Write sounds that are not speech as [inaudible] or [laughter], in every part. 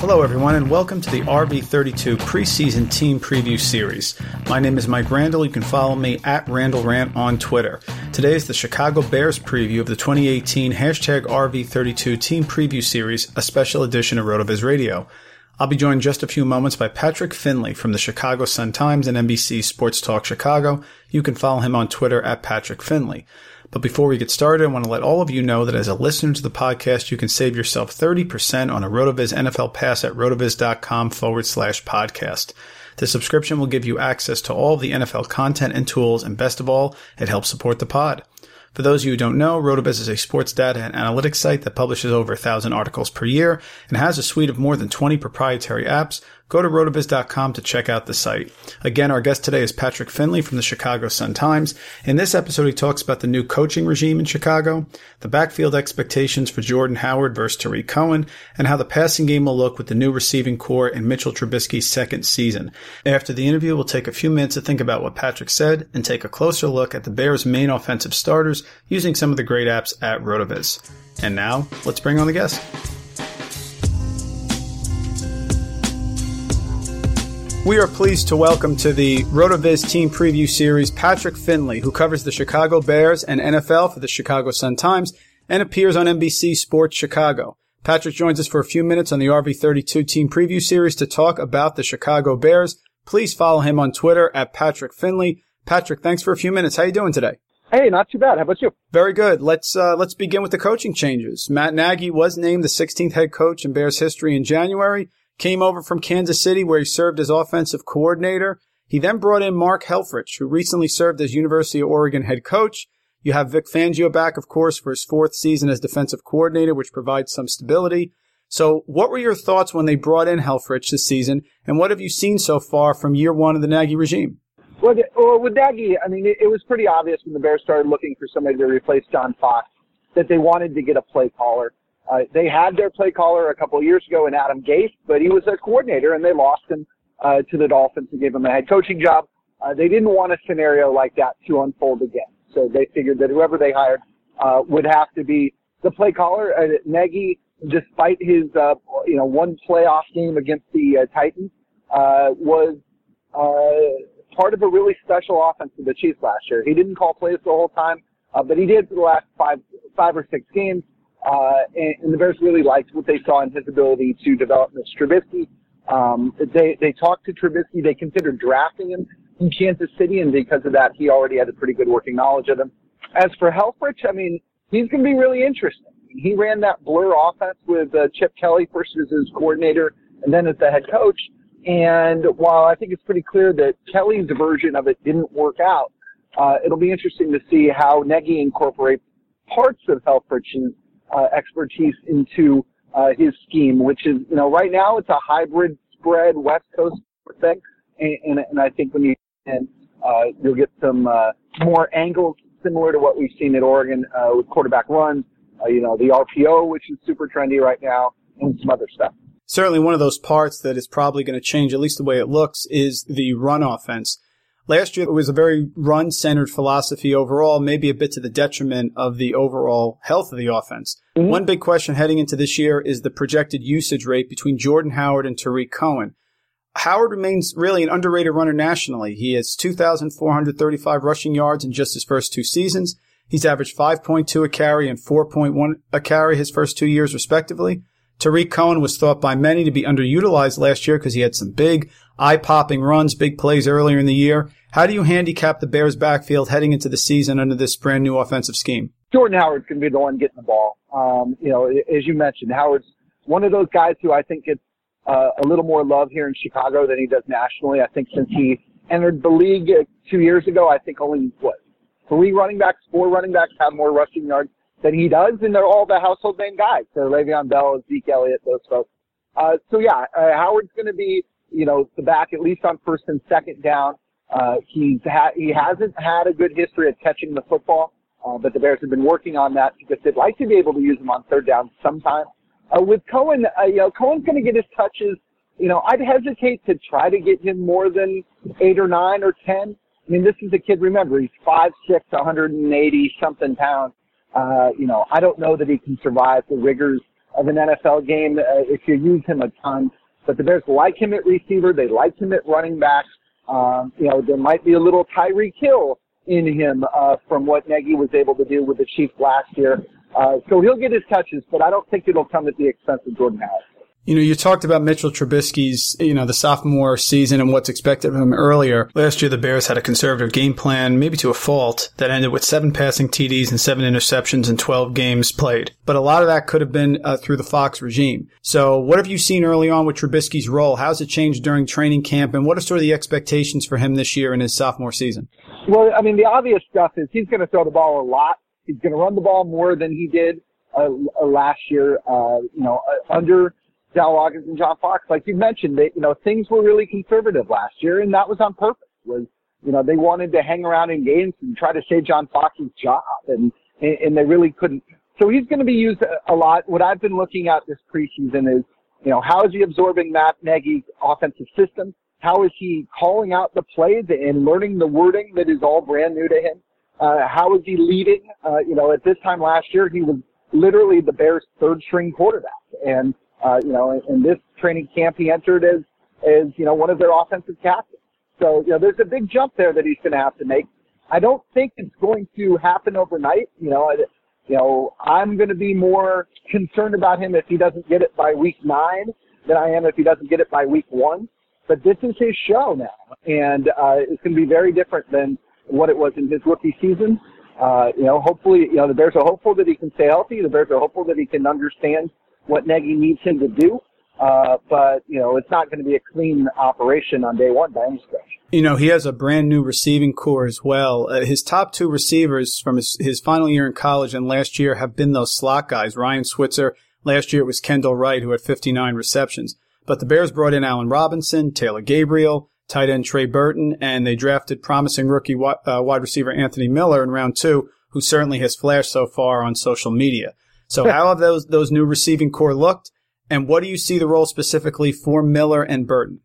Hello, everyone, and welcome to the RV32 preseason team preview series. My name is Mike Randall. You can follow me at Randall Rant on Twitter. Today is the Chicago Bears preview of the 2018 hashtag RV32 team preview series, a special edition of RotoViz Radio. I'll be joined just a few moments by Patrick Finley from the Chicago Sun-Times and NBC Sports Talk Chicago. You can follow him on Twitter at Patrick Finley. But before we get started, I want to let all of you know that as a listener to the podcast, you can save yourself 30% on a RotoViz NFL pass at rotoviz.com forward slash podcast. The subscription will give you access to all of the NFL content and tools, and best of all, it helps support the pod. For those of you who don't know, RotoViz is a sports data and analytics site that publishes over a thousand articles per year and has a suite of more than 20 proprietary apps Go to rotoviz.com to check out the site. Again, our guest today is Patrick Finley from the Chicago Sun-Times. In this episode, he talks about the new coaching regime in Chicago, the backfield expectations for Jordan Howard versus Tarik Cohen, and how the passing game will look with the new receiving corps in Mitchell Trubisky's second season. After the interview, we'll take a few minutes to think about what Patrick said and take a closer look at the Bears' main offensive starters using some of the great apps at RotoViz. And now, let's bring on the guest. We are pleased to welcome to the RotoViz Team Preview Series Patrick Finley, who covers the Chicago Bears and NFL for the Chicago Sun-Times and appears on NBC Sports Chicago. Patrick joins us for a few minutes on the RV32 Team Preview Series to talk about the Chicago Bears. Please follow him on Twitter at Patrick Finley. Patrick, thanks for a few minutes. How you doing today? Hey, not too bad. How about you? Very good. Let's uh, let's begin with the coaching changes. Matt Nagy was named the 16th head coach in Bears history in January came over from Kansas City where he served as offensive coordinator. He then brought in Mark Helfrich, who recently served as University of Oregon head coach. You have Vic Fangio back, of course, for his fourth season as defensive coordinator, which provides some stability. So what were your thoughts when they brought in Helfrich this season, and what have you seen so far from year one of the Nagy regime? Well, with Nagy, I mean, it, was pretty obvious when the Bears started looking for somebody to replace John Fox that they wanted to get a play caller. Uh, they had their play caller a couple of years ago in Adam Gase, but he was a coordinator, and they lost him uh, to the Dolphins and gave him a head coaching job. uh, they didn't want a scenario like that to unfold again. So they figured that whoever they hired uh, would have to be the play caller. Uh, Nagy, despite his uh, you know one playoff game against the uh, Titans, uh, was uh, part of a really special offense for the Chiefs last year. He didn't call plays the whole time, uh, but he did for the last five five or six games. Uh, and, and the Bears really liked what they saw in his ability to develop Mitch Trubisky. Um, they they talked to Trubisky. They considered drafting him in Kansas City, and because of that, he already had a pretty good working knowledge of him. As for Helfrich, I mean, he's going to be really interesting. He ran that blur offense with uh, Chip Kelly first as his coordinator and then as the head coach. And while I think it's pretty clear that Kelly's version of it didn't work out, uh, it'll be interesting to see how Nagy incorporates parts of Helfrich's uh, expertise into uh, his scheme, which is, you know, right now it's a hybrid spread West Coast thing. And, and, and I think when you, and, uh, you'll get some, uh, more angles similar to what we've seen at Oregon, uh, with quarterback runs, uh, you know, the RPO, which is super trendy right now, and some other stuff. Certainly one of those parts that is probably going to change, at least the way it looks, is the run offense. Last year, it was a very run centered philosophy overall, maybe a bit to the detriment of the overall health of the offense. Mm-hmm. One big question heading into this year is the projected usage rate between Jordan Howard and Tarik Cohen. Howard remains really an underrated runner nationally. He has 2,435 rushing yards in just his first two seasons. He's averaged 5.2 a carry and 4.1 a carry his first two years, respectively. Tarik Cohen was thought by many to be underutilized last year because he had some big, eye-popping runs, big plays earlier in the year. How do you handicap the Bears' backfield heading into the season under this brand new offensive scheme? Jordan Howard's going to be the one getting the ball. Um, you know, as you mentioned, Howard's one of those guys who I think gets uh, a little more love here in Chicago than he does nationally. I think since he entered the league two years ago, I think only what three running backs, four running backs have more rushing yards than he does, and they're all the household name guys. So Le'Veon Bell, Zeke Elliott, those folks. Uh, so yeah, uh, Howard's going to be, you know, the back at least on first and second down. Uh, he's ha- he hasn't had a good history of catching the football, uh, but the Bears have been working on that because they'd like to be able to use him on third down sometime. Uh, with Cohen, uh, you know, Cohen's going to get his touches. You know, I'd hesitate to try to get him more than eight or nine or ten. I mean, this is a kid. Remember, he's five six, 180 something pounds. Uh, you know, I don't know that he can survive the rigors of an NFL game uh, if you use him a ton. But the Bears like him at receiver. They like him at running back. Um, you know, there might be a little Tyreek Hill in him uh, from what Nagy was able to do with the Chiefs last year. Uh, so he'll get his touches, but I don't think it'll come at the expense of Jordan Howard. You know, you talked about Mitchell Trubisky's, you know, the sophomore season and what's expected of him earlier. Last year, the Bears had a conservative game plan, maybe to a fault, that ended with seven passing TDs and seven interceptions in 12 games played. But a lot of that could have been uh, through the Fox regime. So what have you seen early on with Trubisky's role? How's it changed during training camp? And what are sort of the expectations for him this year in his sophomore season? Well, I mean, the obvious stuff is he's going to throw the ball a lot. He's going to run the ball more than he did uh, last year. Uh, you know, uh, under Dowell Loggains and John Fox, like you mentioned, they, you know, things were really conservative last year, and that was on purpose. Was you know they wanted to hang around in games and try to save John Fox's job, and and they really couldn't. So he's going to be used a lot. What I've been looking at this preseason is, you know, how is he absorbing Matt Nagy's offensive system? How is he calling out the plays and learning the wording that is all brand new to him? Uh, how is he leading? Uh, you know, at this time last year, he was literally the Bears' third string quarterback. And uh, you know, in, in this training camp, he entered as, as, you know, one of their offensive captains. So, you know, there's a big jump there that he's going to have to make. I don't think it's going to happen overnight. You know, I, you know, I'm going to be more concerned about him if he doesn't get it by week nine than I am if he doesn't get it by week one. But this is his show now, and uh, it's going to be very different than what it was in his rookie season. Uh, you know, hopefully, you know, the Bears are hopeful that he can stay healthy. The Bears are hopeful that he can understand what Nagy needs him to do. Uh, but you know, it's not going to be a clean operation on day one by any stretch. You know, he has a brand new receiving corps as well. Uh, his top two receivers from his, his final year in college and last year have been those slot guys. Ryan Switzer. Last year it was Kendall Wright who had 59 receptions. But the Bears brought in Allen Robinson, Taylor Gabriel, tight end Trey Burton, and they drafted promising rookie uh, wide receiver Anthony Miller in round two, who certainly has flashed so far on social media. So how have those those new receiving corps looked, and what do you see the role specifically for Miller and Burton?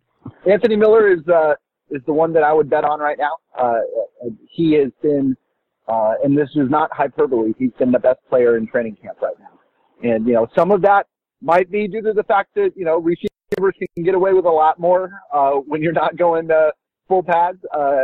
Anthony Miller is uh, is the one that I would bet on right now. Uh, he has been, uh, and this is not hyperbole, he's been the best player in training camp right now. And, you know, some of that might be due to the fact that, you know, receivers can get away with a lot more, uh, when you're not going, uh, full pads, uh,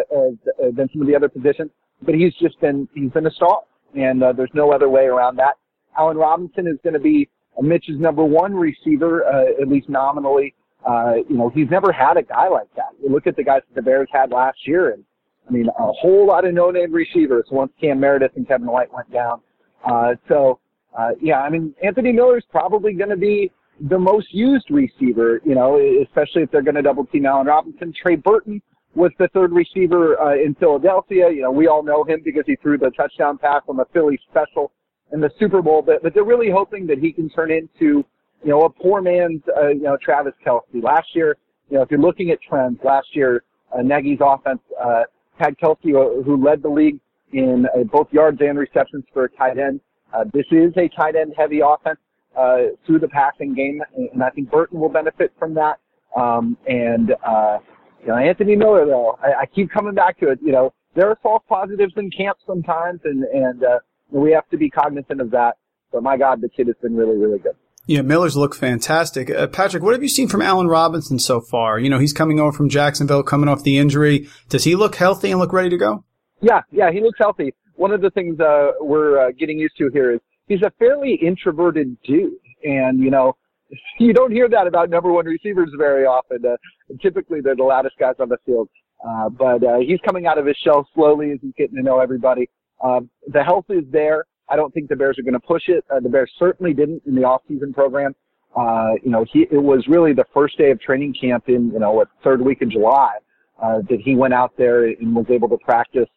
than some of the other positions. But he's just been, he's been a star. And, uh, there's no other way around that. Allen Robinson is going to be Mitch's number one receiver, uh, at least nominally. Uh, you know, he's never had a guy like that. You look at the guys that the Bears had last year, and I mean, a whole lot of no-name receivers once Cam Meredith and Kevin White went down. Uh, so, uh, yeah, I mean, Anthony Miller is probably going to be the most used receiver, you know, especially if they're going to double team Allen Robinson. Trey Burton was the third receiver uh, in Philadelphia. You know, we all know him because he threw the touchdown pass on the Philly special in the Super Bowl, but, but they're really hoping that he can turn into, you know, a poor man's, uh, you know, Travis Kelce. Last year, you know, if you're looking at trends, last year, uh, Nagy's offense, uh, had Kelce, uh, who led the league in uh, both yards and receptions for a tight end. Uh, this is a tight end heavy offense, uh, through the passing game, and I think Burton will benefit from that. Um, and, uh, you know, Anthony Miller, though, I, I keep coming back to it, you know, there are false positives in camp sometimes, and, and, uh, we have to be cognizant of that. But my God, the kid has been really, really good. Yeah, Miller's look fantastic. Uh, Patrick, what have you seen from Allen Robinson so far? You know, he's coming over from Jacksonville, coming off the injury. Does he look healthy and look ready to go? Yeah, yeah, he looks healthy. One of the things uh, we're uh, getting used to here is he's a fairly introverted dude, and you know, [laughs] you don't hear that about number one receivers very often. Uh, typically, they're the loudest guys on the field. Uh, but uh, he's coming out of his shell slowly as he's getting to know everybody. Um, the health is there. I don't think the Bears are going to push it. Uh, the Bears certainly didn't in the off-season program. Uh, you know, he, it was really the first day of training camp in, you know, what, third week of July, uh, that he went out there and was able to practice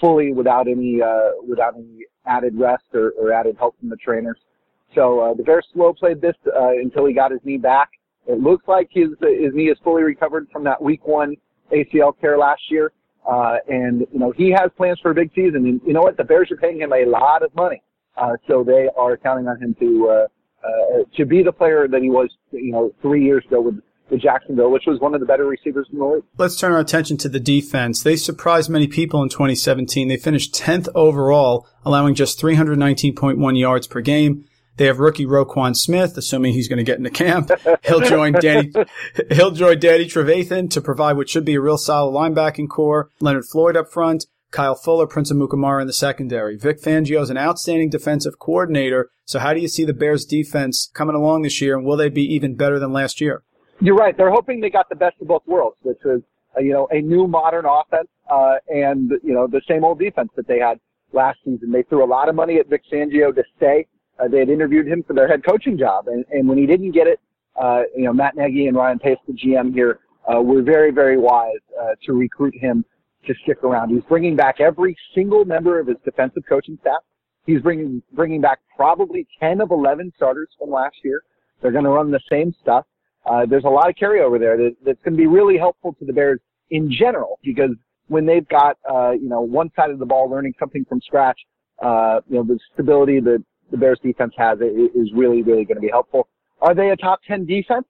fully without any, uh, without any added rest or, or added help from the trainers. So, uh, the Bears slow played this, uh, until he got his knee back. It looks like his, his knee is fully recovered from that week one ACL tear last year. Uh, and, you know, he has plans for a big season. And you know what? The Bears are paying him a lot of money. Uh, so they are counting on him to, uh, uh, to be the player that he was, you know, three years ago with, with Jacksonville, which was one of the better receivers in the league. Let's turn our attention to the defense. They surprised many people in 2017. They finished 10th overall, allowing just 319.1 yards per game. They have rookie Roquan Smith, assuming he's going to get into camp. He'll join Danny, he'll join Danny Trevathan to provide what should be a real solid linebacking corps. Leonard Floyd up front. Kyle Fuller, Prince of Amukamara in the secondary. Vic Fangio is an outstanding defensive coordinator. So how do you see the Bears defense coming along this year and will they be even better than last year? You're right. They're hoping they got the best of both worlds, which is, uh, you know, a new modern offense, uh, and, you know, the same old defense that they had last season. They threw a lot of money at Vic Fangio to stay. Uh, they had interviewed him for their head coaching job, and, and when he didn't get it, uh, you know, Matt Nagy and Ryan Pace, the GM here, uh, were very, very wise uh, to recruit him to stick around. He's bringing back every single member of his defensive coaching staff. He's bringing bringing back probably 10 of 11 starters from last year. They're going to run the same stuff. Uh, there's a lot of carryover there that, that's going to be really helpful to the Bears in general because when they've got uh, you know one side of the ball learning something from scratch, uh, you know the stability that the Bears defense has is really, really going to be helpful. Are they a top 10 defense?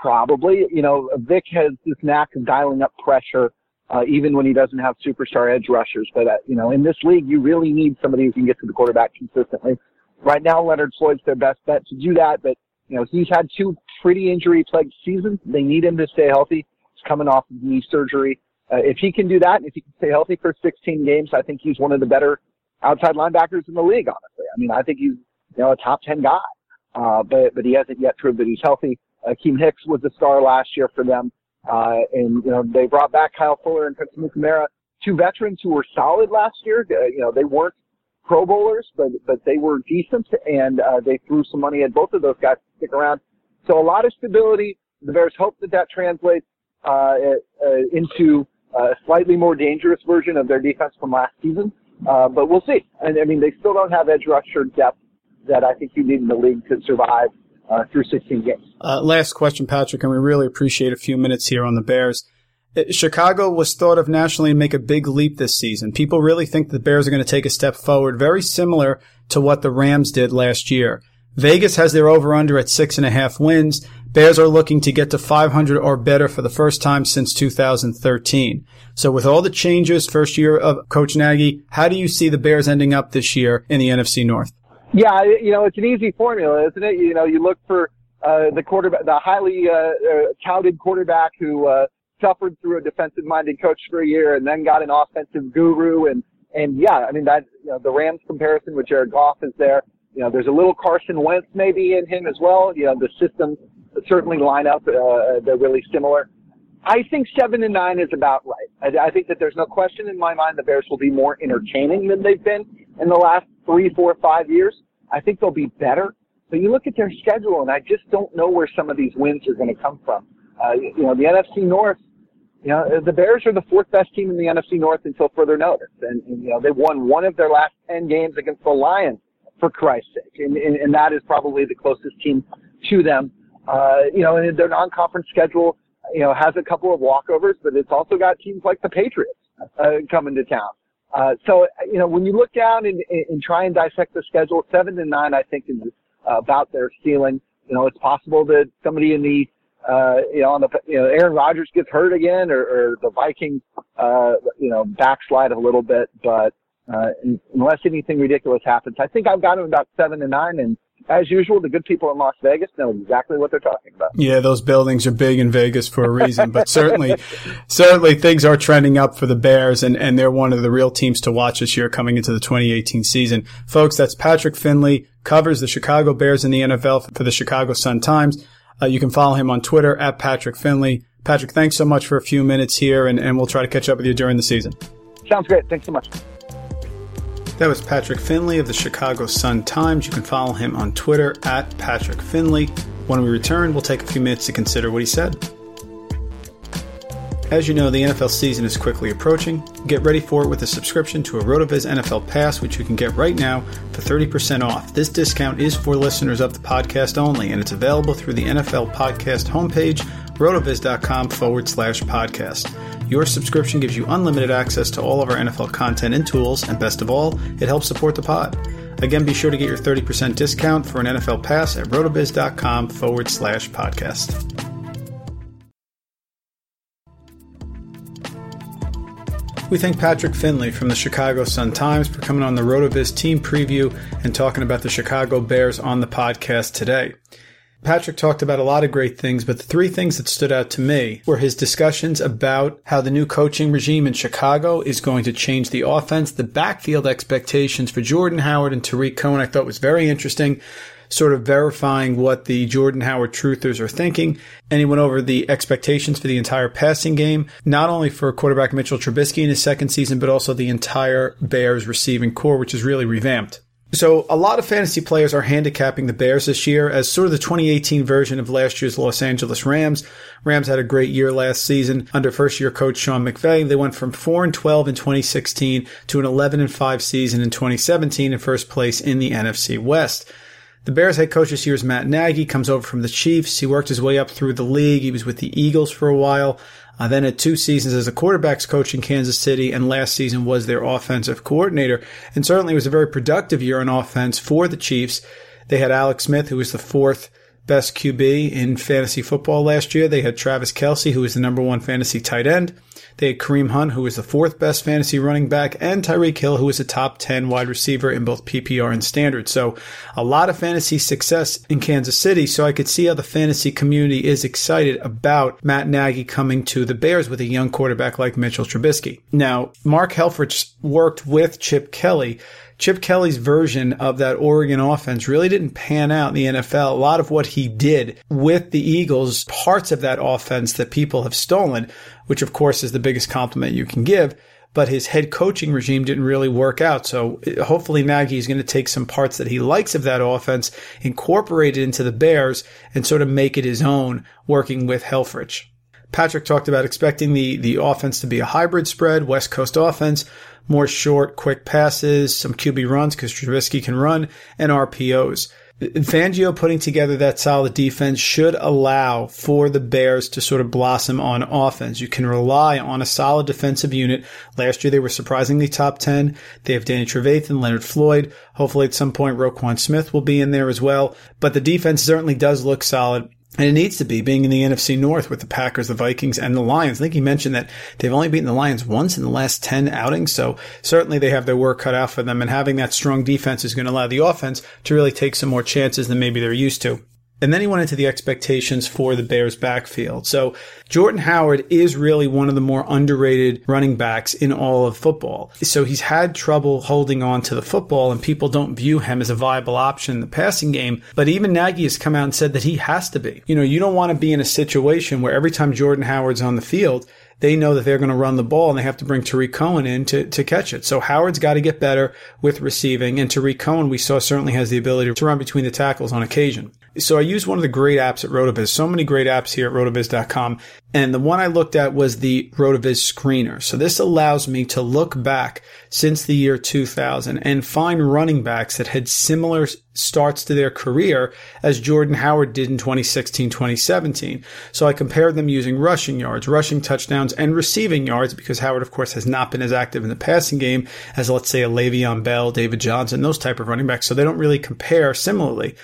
Probably. You know, Vic has this knack of dialing up pressure, uh, even when he doesn't have superstar edge rushers. But, uh, you know, in this league, you really need somebody who can get to the quarterback consistently. Right now, Leonard Floyd's their best bet to do that, but, you know, he's had two pretty injury plagued seasons. They need him to stay healthy. He's coming off of knee surgery. Uh, if he can do that, if he can stay healthy for 16 games, I think he's one of the better outside linebackers in the league, honestly. I mean, I think he's, you know, a top 10 guy. Uh, but, but he hasn't yet proved that he's healthy. Akiem Hicks was the star last year for them. Uh, and, you know, they brought back Kyle Fuller and Prince Amukamara, two veterans who were solid last year. Uh, you know, they weren't pro bowlers, but, but they were decent and, uh, they threw some money at both of those guys to stick around. So a lot of stability. The Bears hope that that translates, uh, uh, into a slightly more dangerous version of their defense from last season. Uh, but we'll see. And I mean, they still don't have edge rusher depth that I think you need in the league to survive uh, through 16 games. Uh, last question, Patrick, and we really appreciate a few minutes here on the Bears. Uh, Chicago was thought of nationally to make a big leap this season. People really think the Bears are going to take a step forward, very similar to what the Rams did last year. Vegas has their over under at six and a half wins. Bears are looking to get to 500 or better for the first time since 2013. So with all the changes, first year of Coach Nagy, how do you see the Bears ending up this year in the NFC North? Yeah, you know, it's an easy formula, isn't it? You know, you look for uh, the quarterback, the highly uh, uh, touted quarterback who uh, suffered through a defensive-minded coach for a year and then got an offensive guru. And and yeah, I mean that you know, the Rams comparison with Jared Goff is there. You know, there's a little Carson Wentz maybe in him as well. You know, the systems certainly line up. Uh, they're really similar. I think seven and nine is about right. I, I think that there's no question in my mind the Bears will be more entertaining than they've been in the last three, four, five years. I think they'll be better. But you look at their schedule, and I just don't know where some of these wins are going to come from. Uh, you know, the NFC North, you know, the Bears are the fourth best team in the NFC North until further notice. And, and you know, they won one of their last 10 games against the Lions, for Christ's sake. And, and, and that is probably the closest team to them. Uh, you know, and their non-conference schedule, you know, has a couple of walkovers, but it's also got teams like the Patriots uh, coming to town. Uh, so, you know, when you look down and, and try and dissect the schedule, seven and nine, I think is about their ceiling. You know, it's possible that somebody in the, uh, you know, on the, you know, Aaron Rodgers gets hurt again or, or the Vikings, uh, you know, backslide a little bit, but, uh, unless anything ridiculous happens, I think I've got them about seven and nine and, as usual, the good people in Las Vegas know exactly what they're talking about. Yeah, those buildings are big in Vegas for a reason, but certainly, [laughs] certainly things are trending up for the Bears and, and they're one of the real teams to watch this year coming into the 2018 season. Folks, that's Patrick Finley, covers the Chicago Bears in the NFL for the Chicago Sun Times. Uh, you can follow him on Twitter at Patrick Finley. Patrick, thanks so much for a few minutes here and, and we'll try to catch up with you during the season. Sounds great. Thanks so much. That was Patrick Finley of the Chicago Sun Times. You can follow him on Twitter at Patrick Finley. When we return, we'll take a few minutes to consider what he said. As you know, the NFL season is quickly approaching. Get ready for it with a subscription to a RotoViz NFL Pass, which you can get right now for 30% off. This discount is for listeners of the podcast only, and it's available through the NFL Podcast homepage, rotoviz.com forward slash podcast. Your subscription gives you unlimited access to all of our NFL content and tools, and best of all, it helps support the pod. Again, be sure to get your 30% discount for an NFL pass at rotoviz.com forward slash podcast. We thank Patrick Finley from the Chicago Sun Times for coming on the RotoViz team preview and talking about the Chicago Bears on the podcast today. Patrick talked about a lot of great things, but the three things that stood out to me were his discussions about how the new coaching regime in Chicago is going to change the offense, the backfield expectations for Jordan Howard and Tarik Cohen I thought was very interesting, sort of verifying what the Jordan Howard truthers are thinking. And he went over the expectations for the entire passing game, not only for quarterback Mitchell Trubisky in his second season, but also the entire Bears receiving corps, which is really revamped. So a lot of fantasy players are handicapping the Bears this year as sort of the 2018 version of last year's Los Angeles Rams. Rams had a great year last season under first year coach Sean McVay. They went from 4 and 12 in 2016 to an 11 and 5 season in 2017 in first place in the NFC West. The Bears head coach this year is Matt Nagy, comes over from the Chiefs. He worked his way up through the league. He was with the Eagles for a while. Uh, then had two seasons as a quarterbacks coach in Kansas City, and last season was their offensive coordinator. And certainly was a very productive year on offense for the Chiefs. They had Alex Smith, who was the fourth best QB in fantasy football last year. They had Travis Kelce, who was the number one fantasy tight end. They had Kareem Hunt, who was the fourth best fantasy running back, and Tyreek Hill, who was a top 10 wide receiver in both PPR and standard. So a lot of fantasy success in Kansas City. So I could see how the fantasy community is excited about Matt Nagy coming to the Bears with a young quarterback like Mitchell Trubisky. Now, Mark Helfrich worked with Chip Kelly Chip Kelly's version of that Oregon offense really didn't pan out in the NFL. A lot of what he did with the Eagles, parts of that offense that people have stolen, which of course is the biggest compliment you can give. But his head coaching regime didn't really work out. So uh, hopefully Nagy is going to take some parts that he likes of that offense, incorporate it into the Bears, and sort of make it his own, working with Helfrich. Patrick talked about expecting the, the offense to be a hybrid spread, West Coast offense, more short, quick passes, some QB runs because Trubisky can run, and RPOs. Fangio putting together that solid defense should allow for the Bears to sort of blossom on offense. You can rely on a solid defensive unit. Last year they were surprisingly top 10. They have Danny Trevathan, Leonard Floyd. Hopefully at some point Roquan Smith will be in there as well. But the defense certainly does look solid. And it needs to be being in the NFC North with the Packers, the Vikings, and the Lions. I think he mentioned that they've only beaten the Lions once in the last 10 outings. So certainly they have their work cut out for them. And having that strong defense is going to allow the offense to really take some more chances than maybe they're used to. And then he went into the expectations for the Bears backfield. So Jordan Howard is really one of the more underrated running backs in all of football. So he's had trouble holding on to the football and people don't view him as a viable option in the passing game. But even Nagy has come out and said that he has to be. You know, you don't want to be in a situation where every time Jordan Howard's on the field, they know that they're going to run the ball and they have to bring Tarik Cohen in to, to catch it. So Howard's got to get better with receiving and Tarik Cohen we saw certainly has the ability to run between the tackles on occasion. So I use one of the great apps at Rotoviz. So many great apps here at rotoviz.com. And the one I looked at was the Rotoviz screener. So this allows me to look back since the year 2000 and find running backs that had similar starts to their career as Jordan Howard did in 2016, 2017. So I compared them using rushing yards, rushing touchdowns, and receiving yards because Howard, of course, has not been as active in the passing game as, let's say, a Le'Veon Bell, David Johnson, those type of running backs. So they don't really compare similarly.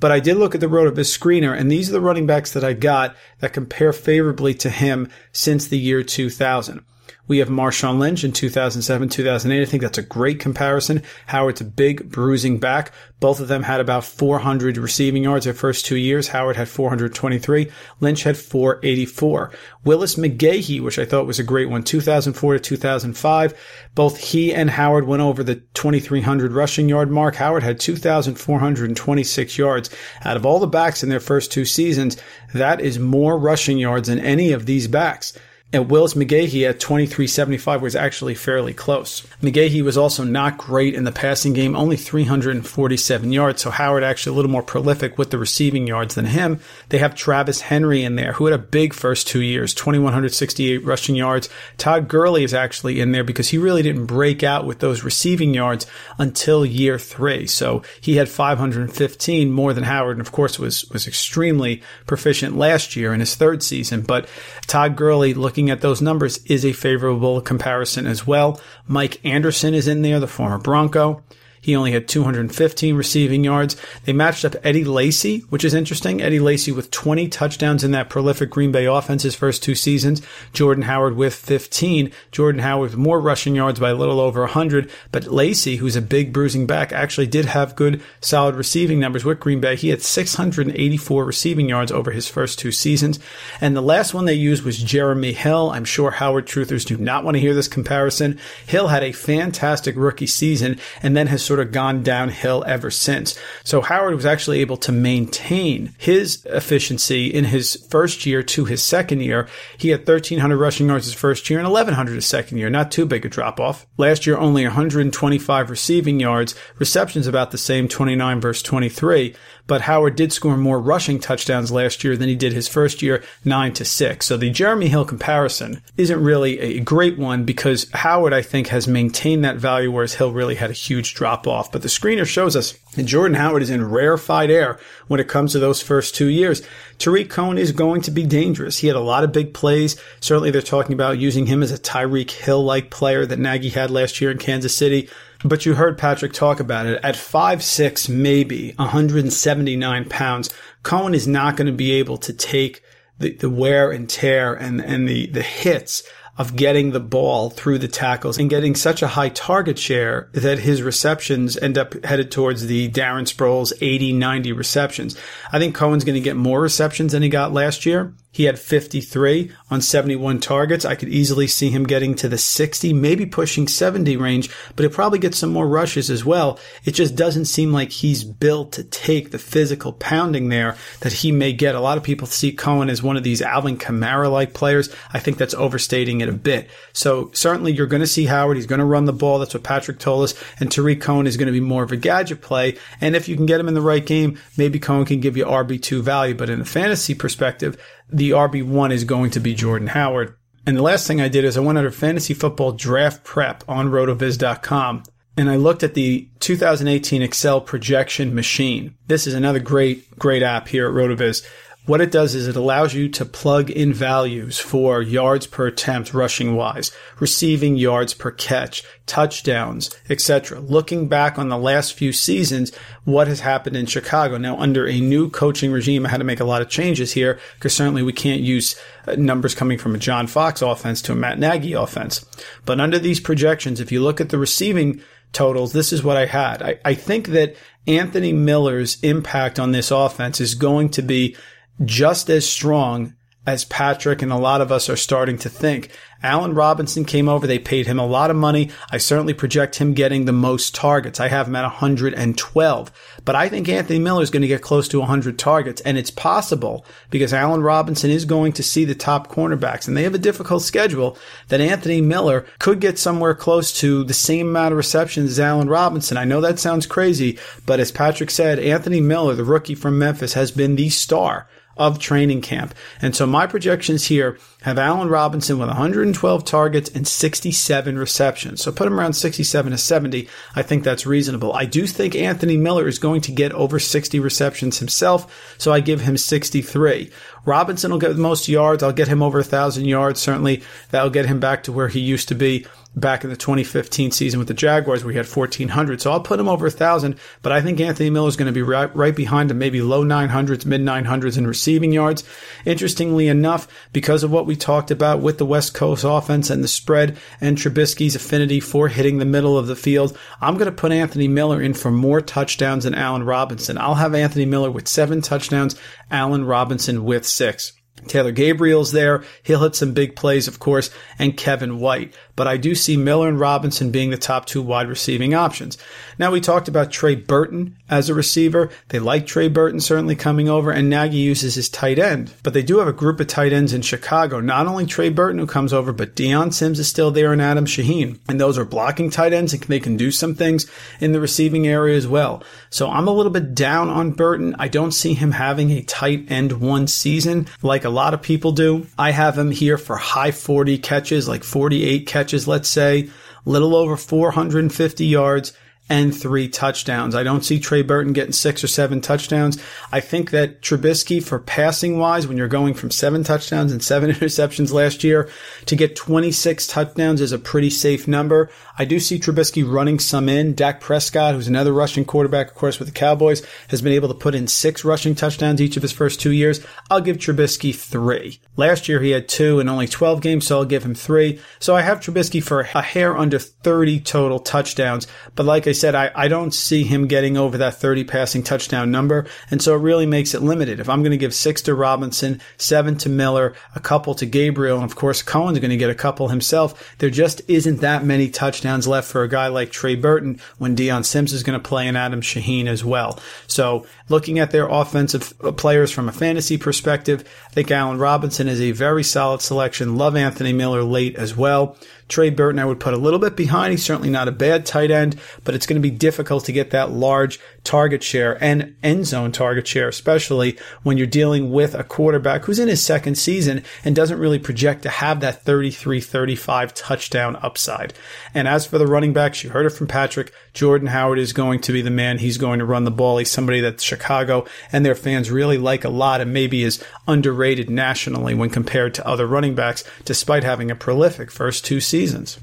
But I did look at the Rotoviz screener, and these are the running backs that I got that compare favorably to him since the year 2000. We have Marshawn Lynch in 2007, 2008. I think that's a great comparison. Howard's a big bruising back. Both of them had about 400 receiving yards their first two years. Howard had 423. Lynch had 484. Willis McGahee, which I thought was a great one, 2004 to 2005. Both he and Howard went over the 2300 rushing yard mark. Howard had 2,426 yards. Out of all the backs in their first two seasons, that is more rushing yards than any of these backs. And Willis McGahee at 2375 was actually fairly close. McGahee was also not great in the passing game, only 347 yards. So Howard actually a little more prolific with the receiving yards than him. They have Travis Henry in there, who had a big first two years, 2168 rushing yards. Todd Gurley is actually in there because he really didn't break out with those receiving yards until year three. So he had 515 more than Howard, and of course was was extremely proficient last year in his third season. But Todd Gurley looking looking at those numbers is a favorable comparison as well. Mike Anderson is in there, the former Bronco. He only had 215 receiving yards. They matched up Eddie Lacy, which is interesting. Eddie Lacy with 20 touchdowns in that prolific Green Bay offense his first two seasons. Jordan Howard with 15. Jordan Howard with more rushing yards by a little over 100. But Lacy, who's a big bruising back, actually did have good, solid receiving numbers with Green Bay. He had 684 receiving yards over his first two seasons. And the last one they used was Jeremy Hill. I'm sure Howard truthers do not want to hear this comparison. Hill had a fantastic rookie season and then has sort of gone downhill ever since. So Howard was actually able to maintain his efficiency in his first year to his second year. He had 1,300 rushing yards his first year and 1,100 his second year. Not too big a drop off. Last year, only 125 receiving yards. Receptions about the same, 29 versus 23 but Howard did score more rushing touchdowns last year than he did his first year, 9 to 6. So the Jeremy Hill comparison isn't really a great one because Howard, I think, has maintained that value, whereas Hill really had a huge drop off. But the screener shows us that Jordan Howard is in rarefied air when it comes to those first two years. Tarik Cohen is going to be dangerous. He had a lot of big plays. Certainly they're talking about using him as a Tyreek Hill like player that Nagy had last year in Kansas City. But you heard Patrick talk about it. At five six, maybe 179 pounds, Cohen is not going to be able to take the, the wear and tear and, and the, the hits of getting the ball through the tackles and getting such a high target share that his receptions end up headed towards the Darren Sproles 80, 90 receptions. I think Cohen's going to get more receptions than he got last year. He had 53 on 71 targets. I could easily see him getting to the 60, maybe pushing 70 range, but he'll probably get some more rushes as well. It just doesn't seem like he's built to take the physical pounding there that he may get. A lot of people see Cohen as one of these Alvin Kamara like players. I think that's overstating it a bit. So certainly you're going to see Howard. He's going to run the ball. That's what Patrick told us. And Tarik Cohen is going to be more of a gadget play. And if you can get him in the right game, maybe Cohen can give you RB2 value. But in a fantasy perspective, the RB1 is going to be Jordan Howard. And the last thing I did is I went under fantasy football draft prep on rotoviz.com and I looked at the 2018 Excel projection machine. This is another great, great app here at Rotoviz what it does is it allows you to plug in values for yards per attempt rushing wise, receiving yards per catch, touchdowns, etc. Looking back on the last few seasons, what has happened in Chicago. Now, under a new coaching regime, I had to make a lot of changes here because certainly we can't use uh, numbers coming from a John Fox offense to a Matt Nagy offense. But under these projections, if you look at the receiving totals, this is what I had. I, I think that Anthony Miller's impact on this offense is going to be just as strong as Patrick and a lot of us are starting to think. Allen Robinson came over. They paid him a lot of money. I certainly project him getting the most targets. I have him at 112. But I think Anthony Miller is going to get close to 100 targets. And it's possible because Allen Robinson is going to see the top cornerbacks and they have a difficult schedule that Anthony Miller could get somewhere close to the same amount of receptions as Allen Robinson. I know that sounds crazy, but as Patrick said, Anthony Miller, the rookie from Memphis, has been the star of training camp. And so my projections here have Allen Robinson with 112 targets and 67 receptions. So put him around 67 to 70. I think that's reasonable. I do think Anthony Miller is going to get over 60 receptions himself. So I give him 63. Robinson will get the most yards. I'll get him over a thousand yards. Certainly that'll get him back to where he used to be back in the 2015 season with the Jaguars where he had 1400. So I'll put him over a thousand, but I think Anthony Miller is going to be right, right behind him, maybe low 900s, mid 900s in receiving yards. Interestingly enough, because of what we talked about with the West Coast offense and the spread and Trubisky's affinity for hitting the middle of the field, I'm going to put Anthony Miller in for more touchdowns than Allen Robinson. I'll have Anthony Miller with seven touchdowns, Allen Robinson with six. Taylor Gabriel's there. He'll hit some big plays, of course, and Kevin White. But I do see Miller and Robinson being the top two wide receiving options. Now we talked about Trey Burton as a receiver. They like Trey Burton certainly coming over, and Nagy uses his tight end. But they do have a group of tight ends in Chicago. Not only Trey Burton who comes over, but Dion Sims is still there and Adam Shaheen. And those are blocking tight ends and they can do some things in the receiving area as well. So I'm a little bit down on Burton. I don't see him having a tight end one season like a lot of people do. I have him here for high 40 catches, like 48 catches, let's say, a little over 450 yards and three touchdowns. I don't see Trey Burton getting six or seven touchdowns. I think that Trubisky for passing wise, when you're going from seven touchdowns and seven [laughs] interceptions last year to get 26 touchdowns is a pretty safe number. I do see Trubisky running some in. Dak Prescott, who's another rushing quarterback, of course, with the Cowboys, has been able to put in six rushing touchdowns each of his first two years. I'll give Trubisky three. Last year he had two in only 12 games, so I'll give him three. So I have Trubisky for a hair under 30 total touchdowns. But like I said, I, I don't see him getting over that 30 passing touchdown number. And so it really makes it limited. If I'm going to give six to Robinson, seven to Miller, a couple to Gabriel, and of course Cohen's going to get a couple himself, there just isn't that many touchdowns left for a guy like Trey Burton when Dion Sims is going to play and Adam Shaheen as well. So looking at their offensive players from a fantasy perspective, I think Allen Robinson is a very solid selection. Love Anthony Miller late as well. Trey Burton, I would put a little bit behind. He's certainly not a bad tight end, but it's going to be difficult to get that large target share and end zone target share, especially when you're dealing with a quarterback who's in his second season and doesn't really project to have that 33 35 touchdown upside. And as for the running backs, you heard it from Patrick. Jordan Howard is going to be the man. He's going to run the ball. He's somebody that Chicago and their fans really like a lot and maybe is underrated nationally when compared to other running backs, despite having a prolific first two seasons.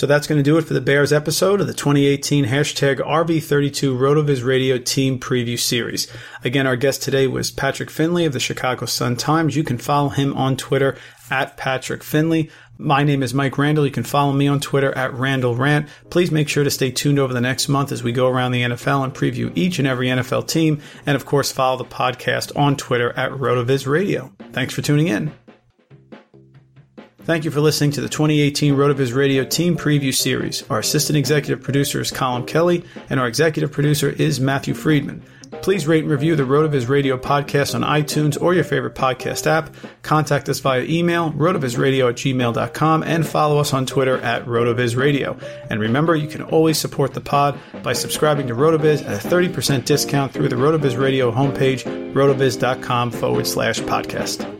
So that's going to do it for the Bears episode of the 2018 hashtag RV32 RotoViz Radio Team Preview Series. Again, our guest today was Patrick Finley of the Chicago Sun Times. You can follow him on Twitter at Patrick Finley. My name is Mike Randall. You can follow me on Twitter at Randall Rant. Please make sure to stay tuned over the next month as we go around the NFL and preview each and every NFL team. And of course, follow the podcast on Twitter at RotoViz Radio. Thanks for tuning in. Thank you for listening to the 2018 RotoViz Radio Team Preview Series. Our assistant executive producer is Colin Kelly, and our executive producer is Matthew Friedman. Please rate and review the RotoViz Radio podcast on iTunes or your favorite podcast app. Contact us via email, rotovizradio at gmail.com, and follow us on Twitter at rotovizradio. And remember, you can always support the pod by subscribing to RotoViz at a 30% discount through the RotoViz Radio homepage, rotoviz.com forward slash podcast.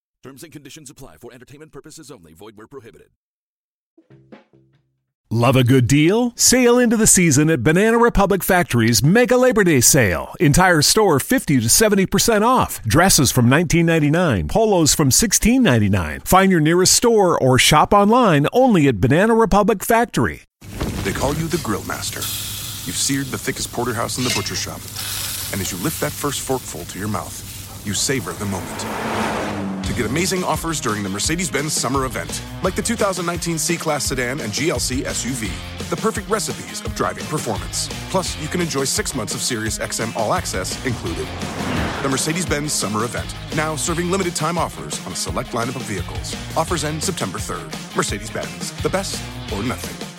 Terms and conditions apply for entertainment purposes only. Void where prohibited. Love a good deal? Sail into the season at Banana Republic Factory's Mega Labor Day Sale. Entire store 50 to 70% off. Dresses from $19.99, polos from $16.99. Find your nearest store or shop online only at Banana Republic Factory. They call you the Grill Master. You've seared the thickest porterhouse in the butcher shop. And as you lift that first forkful to your mouth, you savor the moment. Get amazing offers during the Mercedes Benz summer event, like the 2019 C Class sedan and GLC SUV, the perfect recipes of driving performance. Plus, you can enjoy six months of Sirius XM All Access included. The Mercedes Benz summer event, now serving limited time offers on a select lineup of vehicles. Offers end September 3rd. Mercedes Benz, the best or nothing.